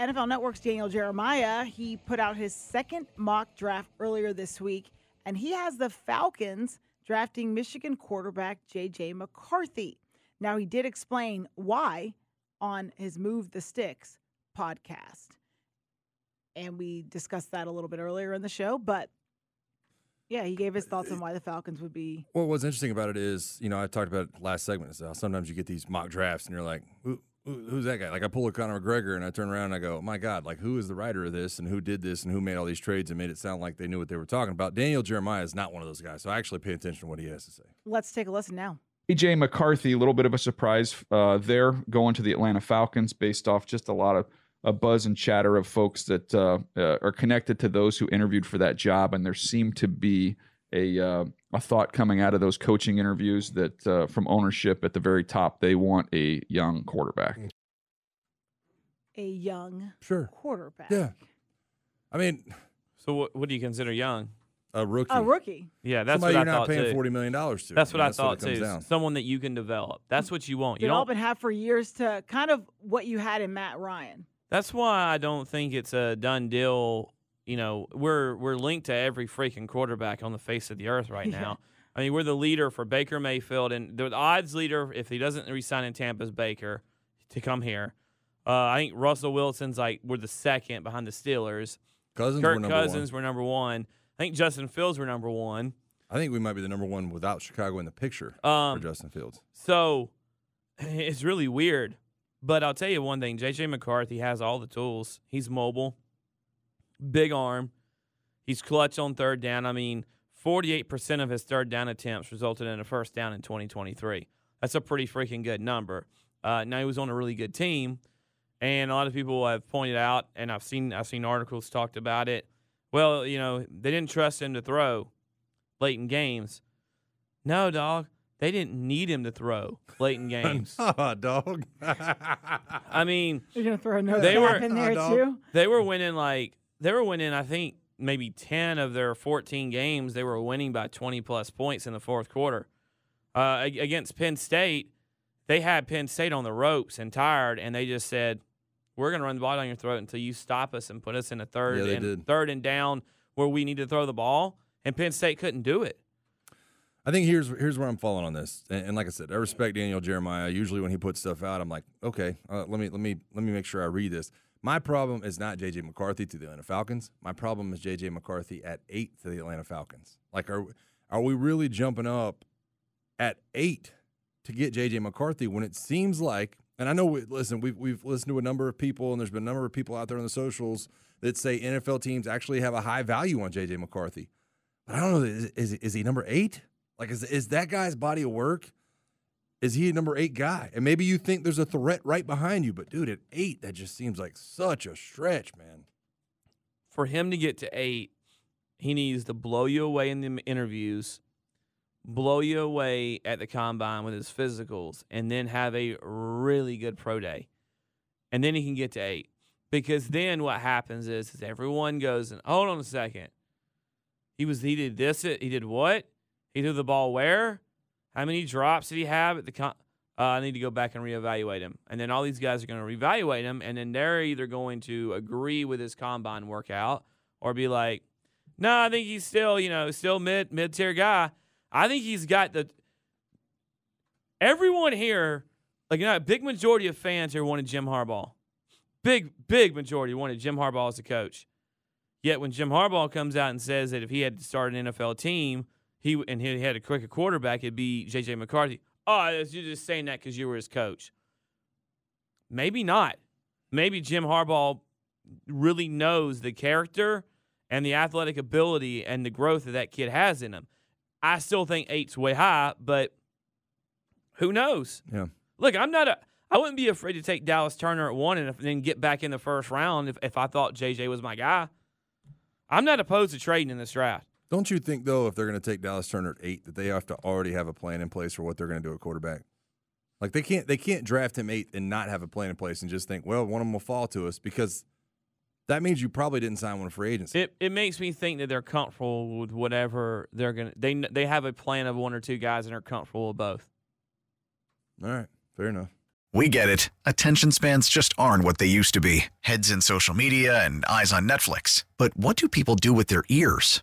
NFL Network's Daniel Jeremiah, he put out his second mock draft earlier this week, and he has the Falcons drafting Michigan quarterback J.J. McCarthy. Now, he did explain why on his Move the Sticks podcast. And we discussed that a little bit earlier in the show, but yeah, he gave his uh, thoughts on why the Falcons would be. Well, what's interesting about it is, you know, I talked about it last segment. Is how sometimes you get these mock drafts and you're like, who's that guy? Like I pull a Conor McGregor and I turn around and I go, my God, like who is the writer of this and who did this and who made all these trades and made it sound like they knew what they were talking about? Daniel Jeremiah is not one of those guys. So I actually pay attention to what he has to say. Let's take a listen now. JJ McCarthy, a little bit of a surprise uh, there going to the Atlanta Falcons based off just a lot of a buzz and chatter of folks that uh, uh, are connected to those who interviewed for that job, and there seemed to be a uh, a thought coming out of those coaching interviews that uh, from ownership at the very top they want a young quarterback. A young Sure. quarterback. Yeah. I mean, So what, what do you consider young? a rookie. A rookie. Yeah, that's Somebody what I you're not thought paying too. forty million dollars to. That's what I thought it comes too. down. Someone that you can develop. That's what you want. You Develop don't. and have for years to kind of what you had in Matt Ryan. That's why I don't think it's a done deal. You know, we're we're linked to every freaking quarterback on the face of the earth right now. I mean, we're the leader for Baker Mayfield, and the odds leader if he doesn't resign in Tampa is Baker to come here. Uh, I think Russell Wilson's like we're the second behind the Steelers. Cousins were Kirk number Cousins one. were number one. I think Justin Fields were number one. I think we might be the number one without Chicago in the picture Um, for Justin Fields. So it's really weird. But I'll tell you one thing JJ McCarthy has all the tools. He's mobile, big arm. He's clutch on third down. I mean, 48% of his third down attempts resulted in a first down in 2023. That's a pretty freaking good number. Uh, now he was on a really good team, and a lot of people have pointed out, and I've seen I've seen articles talked about it. Well, you know, they didn't trust him to throw late in games. No, dog. They didn't need him to throw late in games. Ah, dog. You're I mean, gonna throw another They were- in there Oh, too. they were winning like they were winning. I think maybe ten of their fourteen games. They were winning by twenty plus points in the fourth quarter. Uh, against Penn State, they had Penn State on the ropes and tired, and they just said, "We're going to run the ball down your throat until you stop us and put us in a third Yeah, and did. third and down where we need to throw the ball." And Penn State couldn't do it. I think here's here's where I'm falling on this, and, and like I said, I respect Daniel Jeremiah. Usually, when he puts stuff out, I'm like, okay, uh, let me let me let me make sure I read this. My problem is not JJ McCarthy to the Atlanta Falcons. My problem is JJ McCarthy at eight to the Atlanta Falcons. Like, are are we really jumping up at eight to get JJ McCarthy when it seems like? And I know, we, listen, we've we've listened to a number of people, and there's been a number of people out there on the socials that say NFL teams actually have a high value on JJ McCarthy. But I don't know. Is, is, is he number eight? Like, is, is that guy's body of work? Is he a number eight guy? And maybe you think there's a threat right behind you, but dude, at eight, that just seems like such a stretch, man. for him to get to eight, he needs to blow you away in the interviews, blow you away at the combine with his physicals, and then have a really good pro day. And then he can get to eight. Because then what happens is, is everyone goes and hold on a second. He was he did this he did what? He threw the ball where? How many drops did he have at the con- uh, I need to go back and reevaluate him. And then all these guys are going to reevaluate him, and then they're either going to agree with his combine workout or be like, "No, I think he's still, you know, still mid mid tier guy. I think he's got the." Everyone here, like you know, a big majority of fans here wanted Jim Harbaugh. big, big majority wanted Jim Harbaugh as a coach. Yet when Jim Harbaugh comes out and says that if he had to start an NFL team, he and he had a quicker quarterback, it'd be J.J. McCarthy. Oh, you're just saying that because you were his coach. Maybe not. Maybe Jim Harbaugh really knows the character and the athletic ability and the growth that that kid has in him. I still think eight's way high, but who knows? Yeah. Look, I'm not a. I wouldn't be afraid to take Dallas Turner at one and then get back in the first round if, if I thought JJ was my guy. I'm not opposed to trading in this draft. Don't you think though, if they're going to take Dallas Turner at eight, that they have to already have a plan in place for what they're going to do at quarterback? Like they can't they can't draft him eight and not have a plan in place and just think, well, one of them will fall to us because that means you probably didn't sign one for agency. It it makes me think that they're comfortable with whatever they're gonna. They they have a plan of one or two guys and are comfortable with both. All right, fair enough. We get it. Attention spans just aren't what they used to be heads in social media and eyes on Netflix. But what do people do with their ears?